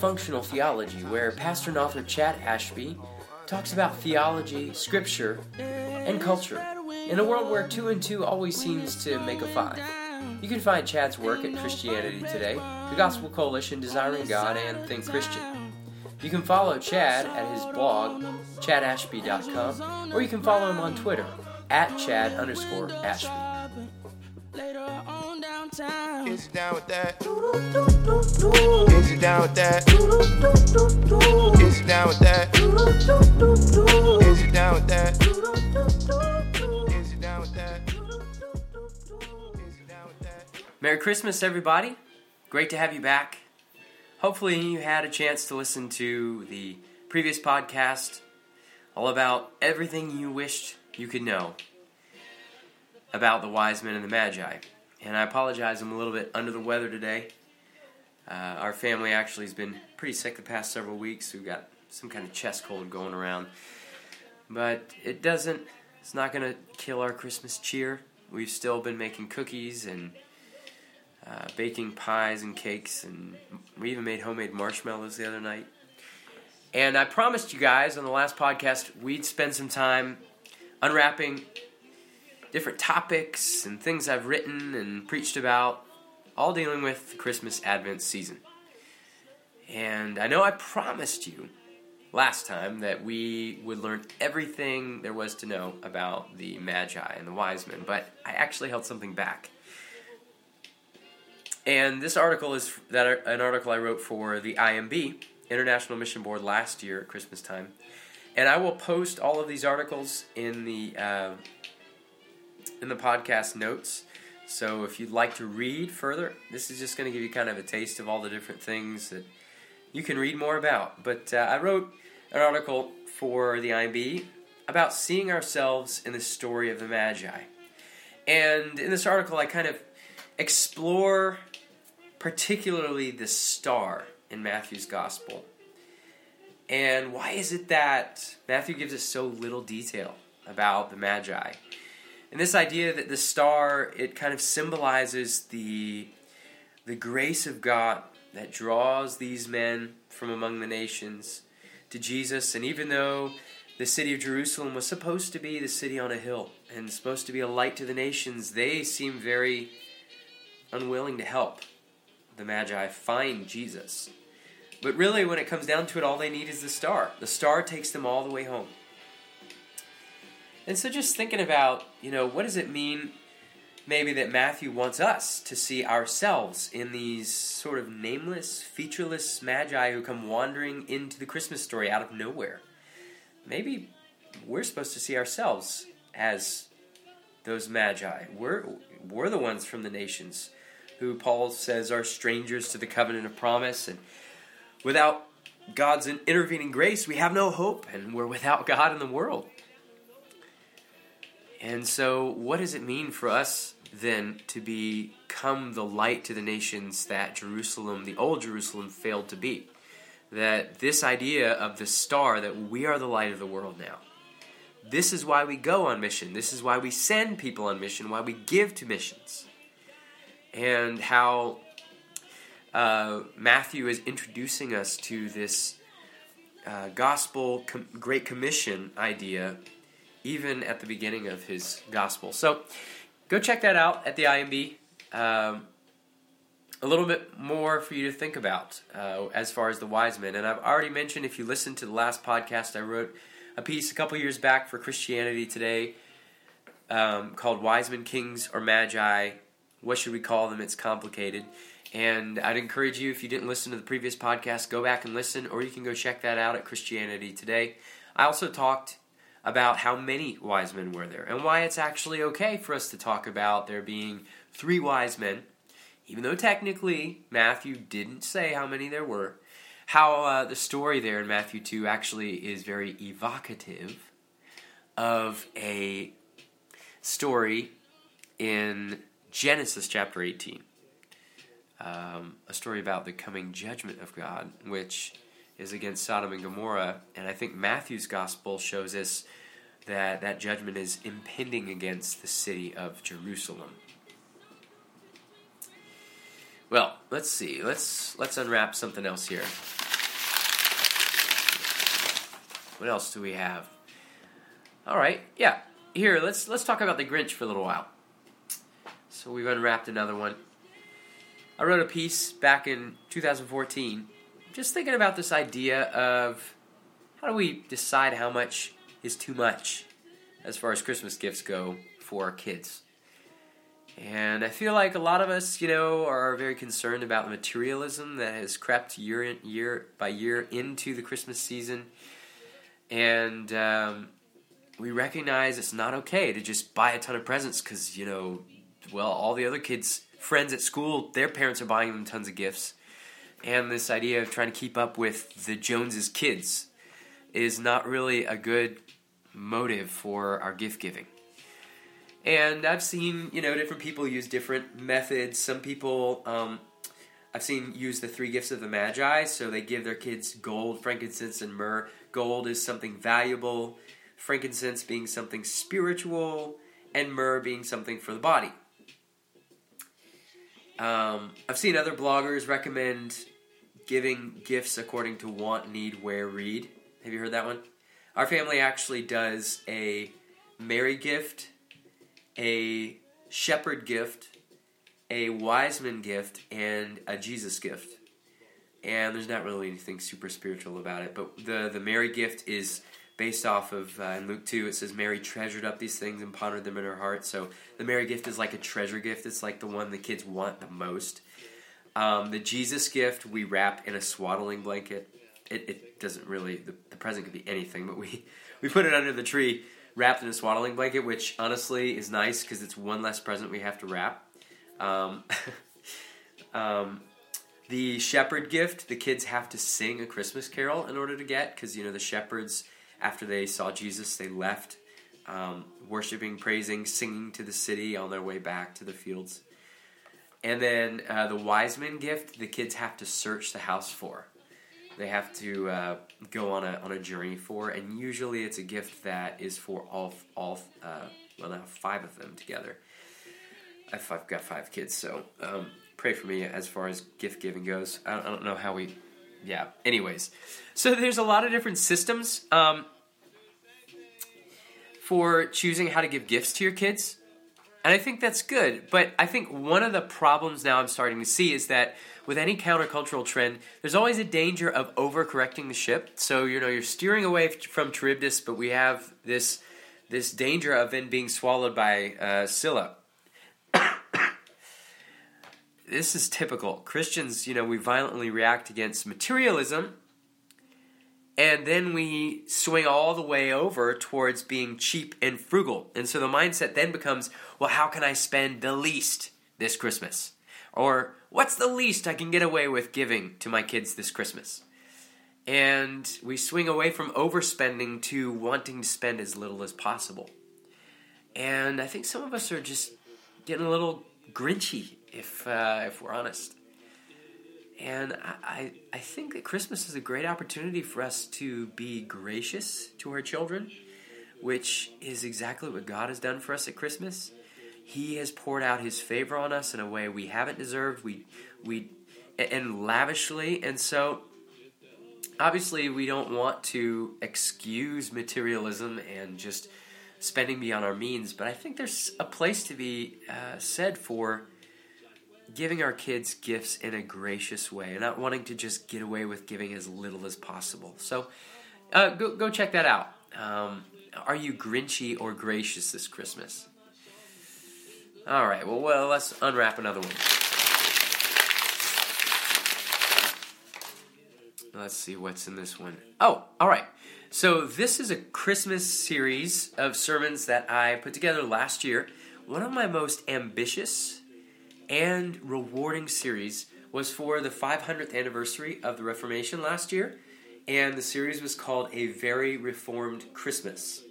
Welcome to Functional Theology, where pastor and author Chad Ashby talks about theology, scripture, and culture in a world where two and two always seems to make a five. You can find Chad's work at Christianity Today, the Gospel Coalition Desiring God, and Think Christian. You can follow Chad at his blog, chadashby.com, or you can follow him on Twitter at chad underscore ashby. Is you down with that? Down with that? Is you down with that? Is you down with that? Merry Christmas, everybody. Great to have you back. Hopefully, you had a chance to listen to the previous podcast all about everything you wished you could know about the wise men and the magi. And I apologize, I'm a little bit under the weather today. Uh, our family actually has been pretty sick the past several weeks. We've got some kind of chest cold going around. But it doesn't, it's not going to kill our Christmas cheer. We've still been making cookies and uh, baking pies and cakes, and we even made homemade marshmallows the other night. And I promised you guys on the last podcast we'd spend some time unwrapping different topics and things I've written and preached about, all dealing with the Christmas Advent season. And I know I promised you last time that we would learn everything there was to know about the Magi and the wise men, but I actually held something back. And this article is that an article I wrote for the IMB, International Mission Board, last year at Christmas time. And I will post all of these articles in the uh, in the podcast notes. So if you'd like to read further, this is just going to give you kind of a taste of all the different things that you can read more about. But uh, I wrote an article for the IMB about seeing ourselves in the story of the Magi. And in this article, I kind of explore particularly the star in Matthew's gospel. And why is it that Matthew gives us so little detail about the Magi? And this idea that the star it kind of symbolizes the the grace of God that draws these men from among the nations to Jesus. And even though the city of Jerusalem was supposed to be the city on a hill and supposed to be a light to the nations, they seem very unwilling to help the Magi find Jesus. But really, when it comes down to it, all they need is the star. The star takes them all the way home. And so, just thinking about, you know, what does it mean maybe that Matthew wants us to see ourselves in these sort of nameless, featureless magi who come wandering into the Christmas story out of nowhere? Maybe we're supposed to see ourselves as those magi. We're, we're the ones from the nations who Paul says are strangers to the covenant of promise. And without God's intervening grace, we have no hope, and we're without God in the world. And so, what does it mean for us then to become the light to the nations that Jerusalem, the old Jerusalem, failed to be? That this idea of the star, that we are the light of the world now. This is why we go on mission. This is why we send people on mission, why we give to missions. And how uh, Matthew is introducing us to this uh, gospel com- Great Commission idea even at the beginning of his gospel. So go check that out at the IMB. Um, a little bit more for you to think about uh, as far as the wise men. And I've already mentioned, if you listened to the last podcast, I wrote a piece a couple years back for Christianity Today um, called Wise Men, Kings, or Magi. What should we call them? It's complicated. And I'd encourage you, if you didn't listen to the previous podcast, go back and listen, or you can go check that out at Christianity Today. I also talked about how many wise men were there and why it's actually okay for us to talk about there being three wise men, even though technically Matthew didn't say how many there were. How uh, the story there in Matthew 2 actually is very evocative of a story in Genesis chapter 18. Um, a story about the coming judgment of God, which is against Sodom and Gomorrah, and I think Matthew's gospel shows us that that judgment is impending against the city of Jerusalem. Well, let's see. Let's let's unwrap something else here. What else do we have? All right, yeah. Here, let's let's talk about the Grinch for a little while. So we've unwrapped another one. I wrote a piece back in 2014, just thinking about this idea of how do we decide how much is too much as far as Christmas gifts go for our kids. And I feel like a lot of us, you know, are very concerned about the materialism that has crept year in, year by year into the Christmas season, and um, we recognize it's not okay to just buy a ton of presents because you know, well, all the other kids' friends at school, their parents are buying them tons of gifts, and this idea of trying to keep up with the Joneses' kids is not really a good motive for our gift giving. And I've seen, you know, different people use different methods. Some people, um, I've seen use the three gifts of the Magi, so they give their kids gold, frankincense, and myrrh. Gold is something valuable, frankincense being something spiritual, and myrrh being something for the body. Um, I've seen other bloggers recommend giving gifts according to want, need, wear, read. Have you heard that one? Our family actually does a Mary gift, a shepherd gift, a wiseman gift, and a Jesus gift. And there's not really anything super spiritual about it, but the the Mary gift is based off of uh, in Luke two. It says Mary treasured up these things and pondered them in her heart. So the Mary gift is like a treasure gift. It's like the one the kids want the most. Um, the Jesus gift we wrap in a swaddling blanket. It, it doesn't really the, the present could be anything, but we we put it under the tree wrapped in a swaddling blanket, which honestly is nice because it's one less present we have to wrap. Um, um, the shepherd gift, the kids have to sing a Christmas carol in order to get because you know the shepherds after they saw Jesus they left um, worshiping, praising, singing to the city on their way back to the fields. And then uh, the wise men gift, the kids have to search the house for they have to uh, go on a on a journey for, and usually it's a gift that is for all all uh, well now five of them together. I've, got five kids, so um, pray for me as far as gift giving goes. I don't, I don't, know how we, yeah. Anyways, so there's a lot of different systems um, for choosing how to give gifts to your kids. And I think that's good. But I think one of the problems now I'm starting to see is that with any countercultural trend, there's always a danger of overcorrecting the ship. So you know you're steering away from Charybdis, but we have this this danger of then being swallowed by uh, Scylla. this is typical. Christians, you know, we violently react against materialism, and then we swing all the way over towards being cheap and frugal. And so the mindset then becomes, well, how can I spend the least this Christmas? Or what's the least I can get away with giving to my kids this Christmas? And we swing away from overspending to wanting to spend as little as possible. And I think some of us are just getting a little grinchy, if uh, if we're honest. And I, I think that Christmas is a great opportunity for us to be gracious to our children, which is exactly what God has done for us at Christmas. He has poured out His favor on us in a way we haven't deserved. We we and lavishly, and so obviously we don't want to excuse materialism and just spending beyond our means. But I think there's a place to be uh, said for giving our kids gifts in a gracious way and not wanting to just get away with giving as little as possible. So uh, go, go check that out. Um, are you grinchy or gracious this Christmas? All right, well, well, let's unwrap another one. Let's see what's in this one. Oh, all right. So, this is a Christmas series of sermons that I put together last year. One of my most ambitious and rewarding series was for the 500th anniversary of the Reformation last year, and the series was called A Very Reformed Christmas.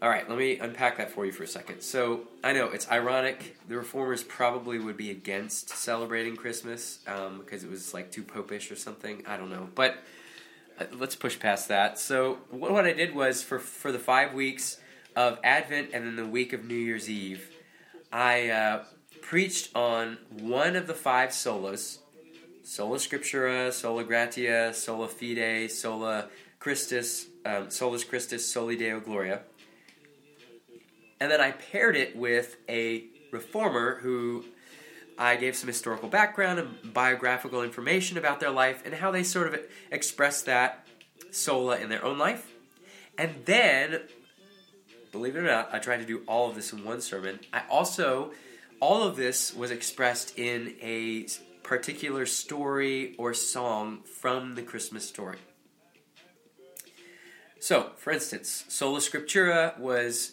All right, let me unpack that for you for a second. So I know it's ironic. The reformers probably would be against celebrating Christmas um, because it was like too popish or something. I don't know, but uh, let's push past that. So what, what I did was for for the five weeks of Advent and then the week of New Year's Eve, I uh, preached on one of the five solas sola scriptura, sola gratia, sola fide, sola Christus, um, solus Christus, soli Deo Gloria. And then I paired it with a reformer who I gave some historical background and biographical information about their life and how they sort of expressed that sola in their own life. And then, believe it or not, I tried to do all of this in one sermon. I also, all of this was expressed in a particular story or song from the Christmas story. So, for instance, Sola Scriptura was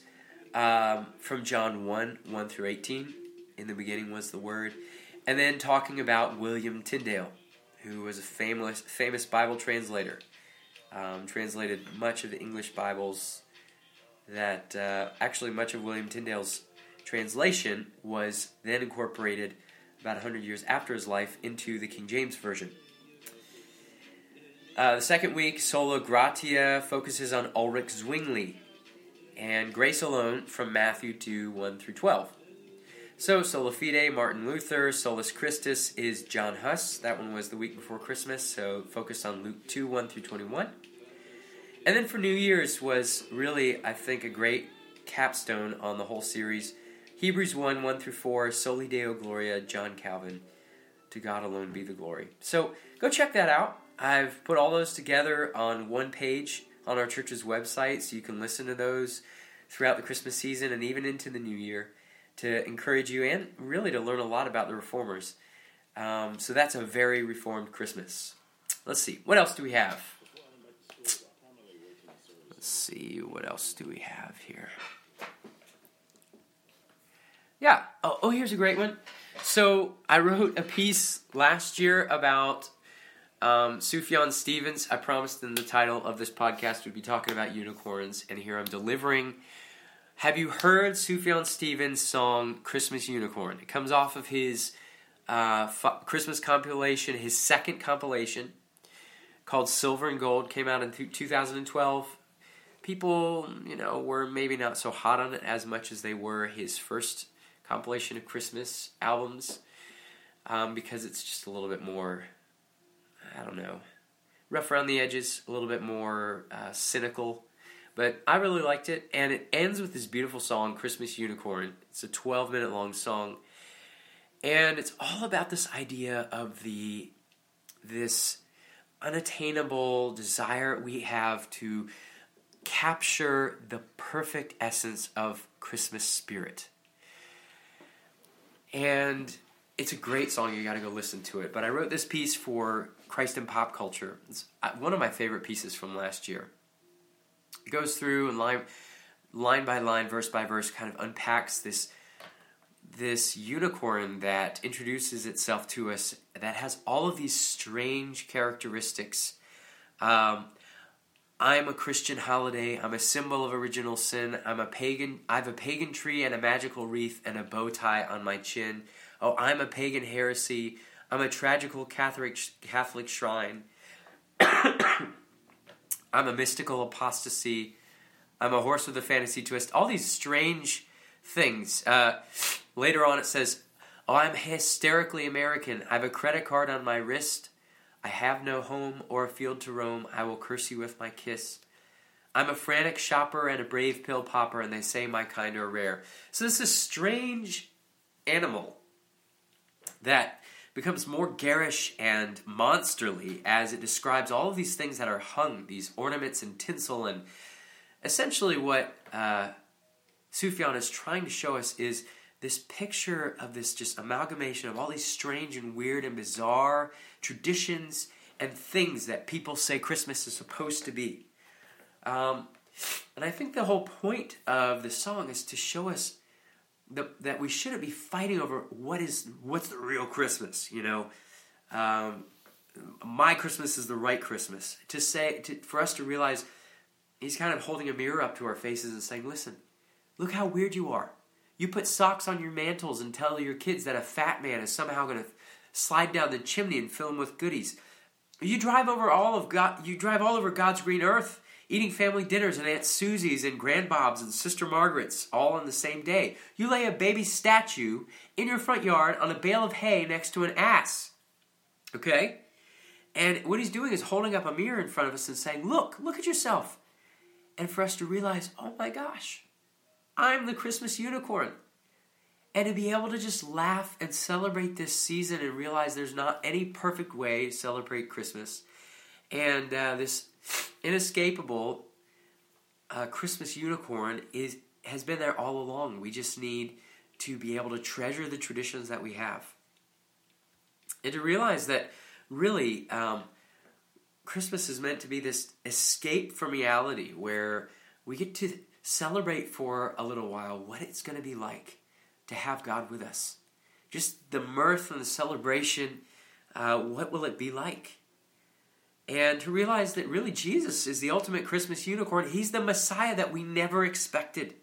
um, from John 1 1 through 18. In the beginning was the Word. And then talking about William Tyndale, who was a famous, famous Bible translator. Um, translated much of the English Bibles that uh, actually much of William Tyndale's translation was then incorporated about 100 years after his life into the King James Version. Uh, the second week, Sola Gratia focuses on Ulrich Zwingli and Grace Alone from Matthew 2 1 through 12. So, Sola Fide, Martin Luther, Solus Christus is John Huss. That one was the week before Christmas, so focused on Luke 2 1 through 21. And then for New Year's was really, I think, a great capstone on the whole series. Hebrews 1 1 through 4, Soli Deo Gloria, John Calvin. To God alone be the glory. So go check that out. I've put all those together on one page on our church's website so you can listen to those throughout the Christmas season and even into the new year to encourage you and really to learn a lot about the reformers. Um, so that's a very reformed Christmas. Let's see, what else do we have? Let's see, what else do we have here? Yeah. Oh, oh, here's a great one. So I wrote a piece last year about um, Sufjan Stevens. I promised in the title of this podcast we'd be talking about unicorns, and here I'm delivering. Have you heard Sufjan Stevens' song "Christmas Unicorn"? It comes off of his uh, f- Christmas compilation, his second compilation called "Silver and Gold." Came out in 2012. People, you know, were maybe not so hot on it as much as they were his first compilation of Christmas albums um, because it's just a little bit more, I don't know, rough around the edges, a little bit more uh, cynical. But I really liked it, and it ends with this beautiful song, Christmas Unicorn. It's a 12 minute long song, and it's all about this idea of the this unattainable desire we have to capture the perfect essence of Christmas spirit. And it's a great song. You got to go listen to it. But I wrote this piece for Christ and Pop Culture. It's uh, one of my favorite pieces from last year. It goes through and line, line by line, verse by verse, kind of unpacks this this unicorn that introduces itself to us that has all of these strange characteristics. Um, I'm a Christian holiday. I'm a symbol of original sin. I'm a pagan. I have a pagan tree and a magical wreath and a bow tie on my chin. Oh, I'm a pagan heresy. I'm a tragical Catholic Catholic shrine. I'm a mystical apostasy. I'm a horse with a fantasy twist. All these strange things. Uh, later on, it says, "Oh, I'm hysterically American. I have a credit card on my wrist." I have no home or a field to roam. I will curse you with my kiss. I'm a frantic shopper and a brave pill popper, and they say my kind are rare. So this is a strange animal that becomes more garish and monsterly as it describes all of these things that are hung, these ornaments and tinsel, and essentially what uh, Sufjan is trying to show us is this picture of this just amalgamation of all these strange and weird and bizarre traditions and things that people say Christmas is supposed to be. Um, and I think the whole point of the song is to show us the, that we shouldn't be fighting over what is what's the real Christmas. You know, um, my Christmas is the right Christmas. To say to, for us to realize, he's kind of holding a mirror up to our faces and saying, "Listen, look how weird you are. You put socks on your mantles and tell your kids that a fat man is somehow going to slide down the chimney and fill them with goodies. You drive over all of God. You drive all over God's green earth eating family dinners and Aunt Susie's and Grandbob's and Sister Margaret's all on the same day. You lay a baby statue in your front yard on a bale of hay next to an ass. Okay? And what he's doing is holding up a mirror in front of us and saying, Look, look at yourself. And for us to realize, oh my gosh, I'm the Christmas unicorn. And to be able to just laugh and celebrate this season and realize there's not any perfect way to celebrate Christmas. And uh, this inescapable uh, Christmas unicorn is has been there all along. We just need to be able to treasure the traditions that we have. And to realize that really, um, Christmas is meant to be this escape from reality where we get to celebrate for a little while what it's going to be like to have God with us. Just the mirth and the celebration, uh, what will it be like? And to realize that really Jesus is the ultimate Christmas unicorn. He's the Messiah that we never expected.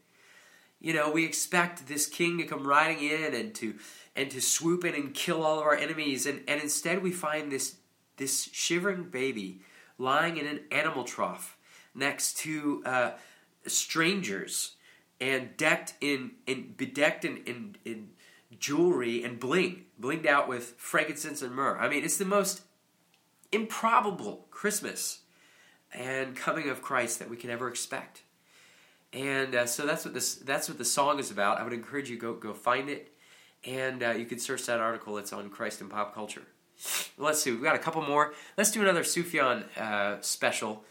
You know, we expect this king to come riding in and to and to swoop in and kill all of our enemies, and, and instead we find this this shivering baby lying in an animal trough next to uh, strangers and decked in, in bedecked in, in, in jewelry and bling, blinged out with frankincense and myrrh. I mean, it's the most improbable Christmas and coming of Christ that we can ever expect. And uh, so that's what this that's what the song is about. I would encourage you go go find it, and uh, you can search that article. It's on Christ and pop culture. Let's see, we've got a couple more. Let's do another Sufjan uh, special.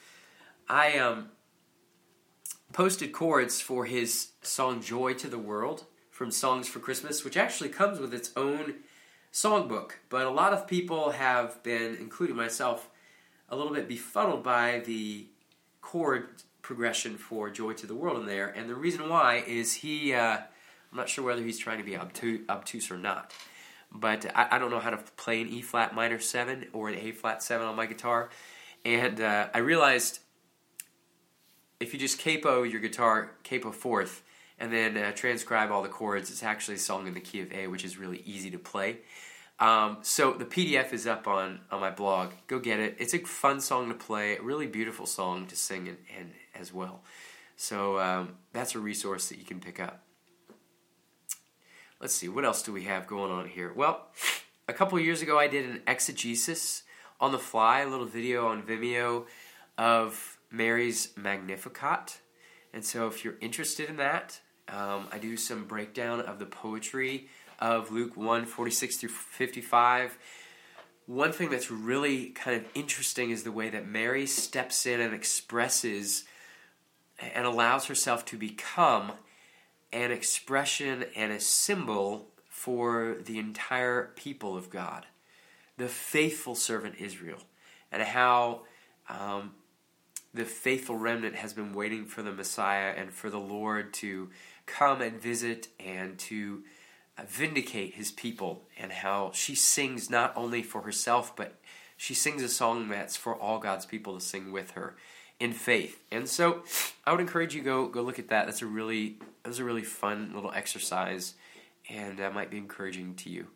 I um, posted chords for his song "Joy to the World" from Songs for Christmas, which actually comes with its own songbook. But a lot of people have been, including myself, a little bit befuddled by the chord progression for Joy to the World in there. And the reason why is he, uh, I'm not sure whether he's trying to be obtuse, or not. But I, I, don't know how to play an E flat minor 7 or an A flat 7 on my guitar. And uh, I realized if you just capo your guitar, capo fourth, and then uh, transcribe all the chords, it's actually a song in the key of A, which is really easy to play. Um, so the PDF is up on, on my blog. Go get it. It's a fun song to play, a really beautiful song to sing and, and as well. So um, that's a resource that you can pick up. Let's see, what else do we have going on here? Well, a couple years ago I did an exegesis on the fly, a little video on Vimeo of Mary's Magnificat. And so if you're interested in that, um, I do some breakdown of the poetry of Luke 1 46 through 55. One thing that's really kind of interesting is the way that Mary steps in and expresses and allows herself to become an expression and a symbol for the entire people of God, the faithful servant Israel, and how um, the faithful remnant has been waiting for the Messiah and for the Lord to come and visit and to uh, vindicate his people, and how she sings not only for herself, but she sings a song that's for all God's people to sing with her in faith. And so I would encourage you go go look at that. That's a really that's a really fun little exercise, and that might be encouraging to you.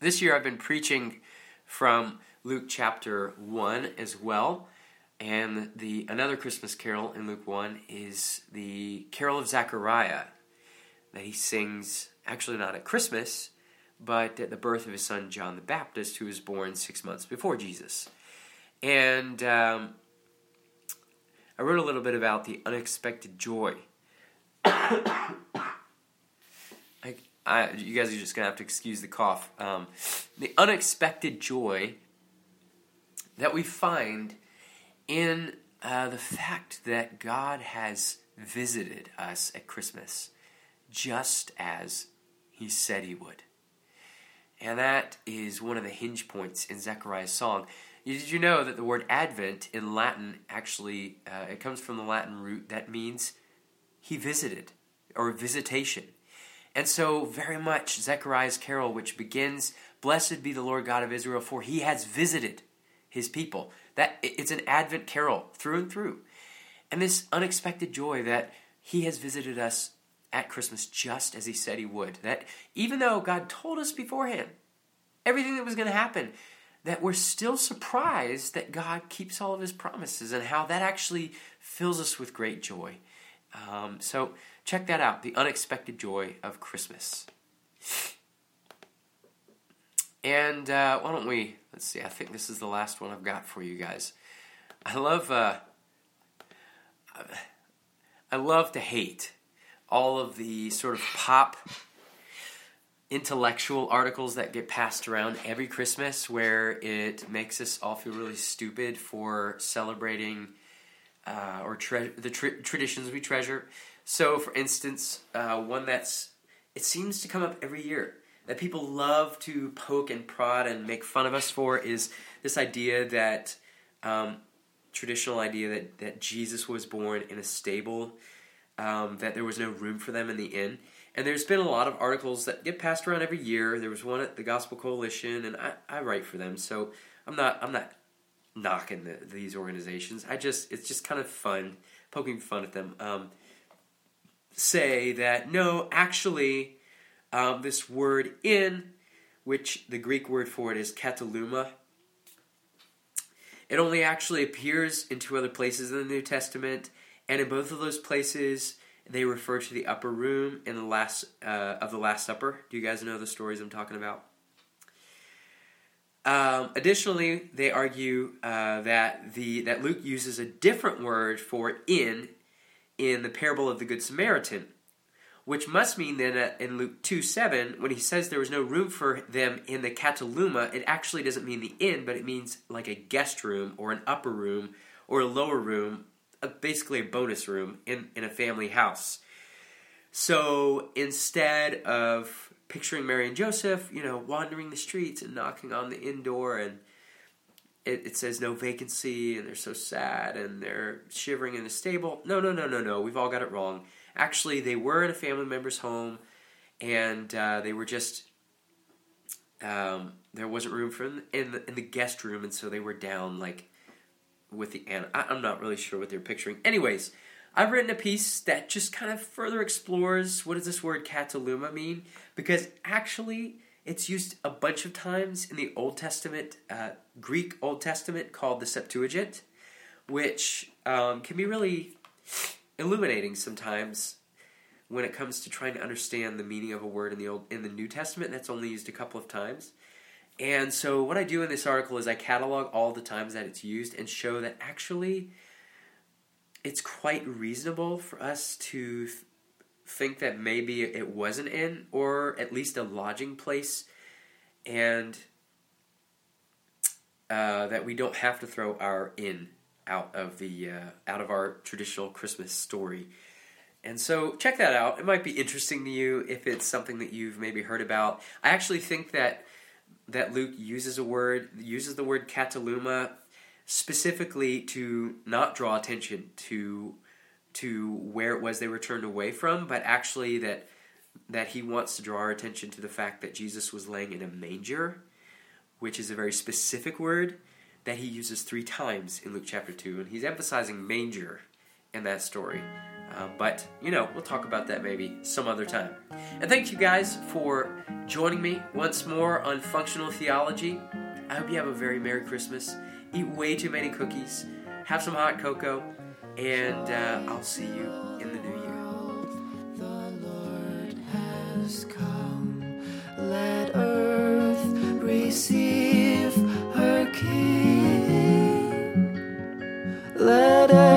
This year I've been preaching from Luke chapter one as well. And the another Christmas carol in Luke 1 is the Carol of Zechariah that he sings actually not at Christmas, but at the birth of his son John the Baptist, who was born six months before Jesus. And um, I wrote a little bit about the unexpected joy. I, I, you guys are just gonna have to excuse the cough. Um, the unexpected joy that we find in uh, the fact that God has visited us at Christmas just as He said He would. And that is one of the hinge points in Zechariah's song. Did you know that the word Advent in Latin actually uh, it comes from the Latin root that means he visited or visitation. And so very much Zechariah's carol which begins blessed be the Lord God of Israel for he has visited his people. That it's an Advent carol through and through. And this unexpected joy that he has visited us at Christmas just as he said he would. That even though God told us beforehand everything that was going to happen, that we're still surprised that God keeps all of his promises and how that actually fills us with great joy. Um, so check that out the unexpected joy of Christmas. And uh, why don't we, let's see, I think this is the last one I've got for you guys. I love, uh, I love to hate all of the sort of pop intellectual articles that get passed around every Christmas where it makes us all feel really stupid for celebrating uh, or tre- the tra- traditions we treasure. So, for instance, uh, one that's it seems to come up every year that people love to poke and prod and make fun of us for is this idea that um, traditional idea that that Jesus was born in a stable, um, that there was no room for them in the inn. And there's been a lot of articles that get passed around every year. There was one at the Gospel Coalition, and I, I write for them, so I'm not I'm not knocking the, these organizations. I just it's just kind of fun poking fun at them. Um, say that no, actually, this word "inn," which the Greek word for it is kataluma, it only actually appears in two other places in the New Testament, and in both of those places they refer to the upper room inn the last uh, of the Last Supper. Do you guys know the stories I'm talking about? Um, additionally, they argue uh, that the that Luke uses a different word for "in" in the parable of the Good Samaritan, which must mean that uh, in Luke two seven, when he says there was no room for them in the kataluma, it actually doesn't mean the inn, but it means like a guest room or an upper room or a lower room basically a bonus room in, in a family house. So instead of picturing Mary and Joseph, you know, wandering the streets and knocking on the inn door and it, it says no vacancy and they're so sad and they're shivering in the stable. No, no, no, no, no. We've all got it wrong. Actually, they were in a family member's home and uh, they were just um, there wasn't room for them in the, in the guest room, and so they were down like with the an I, I'm not really sure what they're picturing. Anyways, I've written a piece that just kind of further explores what does this word kataluma mean because actually it's used a bunch of times in the Old Testament, uh, Greek Old Testament called the Septuagint, which um, can be really illuminating sometimes when it comes to trying to understand the meaning of a word in the old in the New Testament. That's only used a couple of times. And so, what I do in this article is I catalog all the times that it's used and show that actually it's quite reasonable for us to th- think that maybe it was not in, or at least a lodging place, and uh, that we don't have to throw our inn out of the uh, out of our traditional Christmas story. And so check that out. It might be interesting to you if it's something that you've maybe heard about. I actually think that that Luke uses a word uses the word kataluma specifically to not draw attention to to where it was they were turned away from, but actually that that he wants to draw our attention to the fact that Jesus was laying in a manger, which is a very specific word that he uses three times in Luke chapter 2, and he's emphasizing manger in that story. Uh, but, you know, we'll talk about that maybe some other time. And thank you guys for joining me once more on Functional Theology. I hope you have a very Merry Christmas. Eat way too many cookies, have some hot cocoa, and uh, I'll see you in the new year. The Lord has come. Let earth receive Let every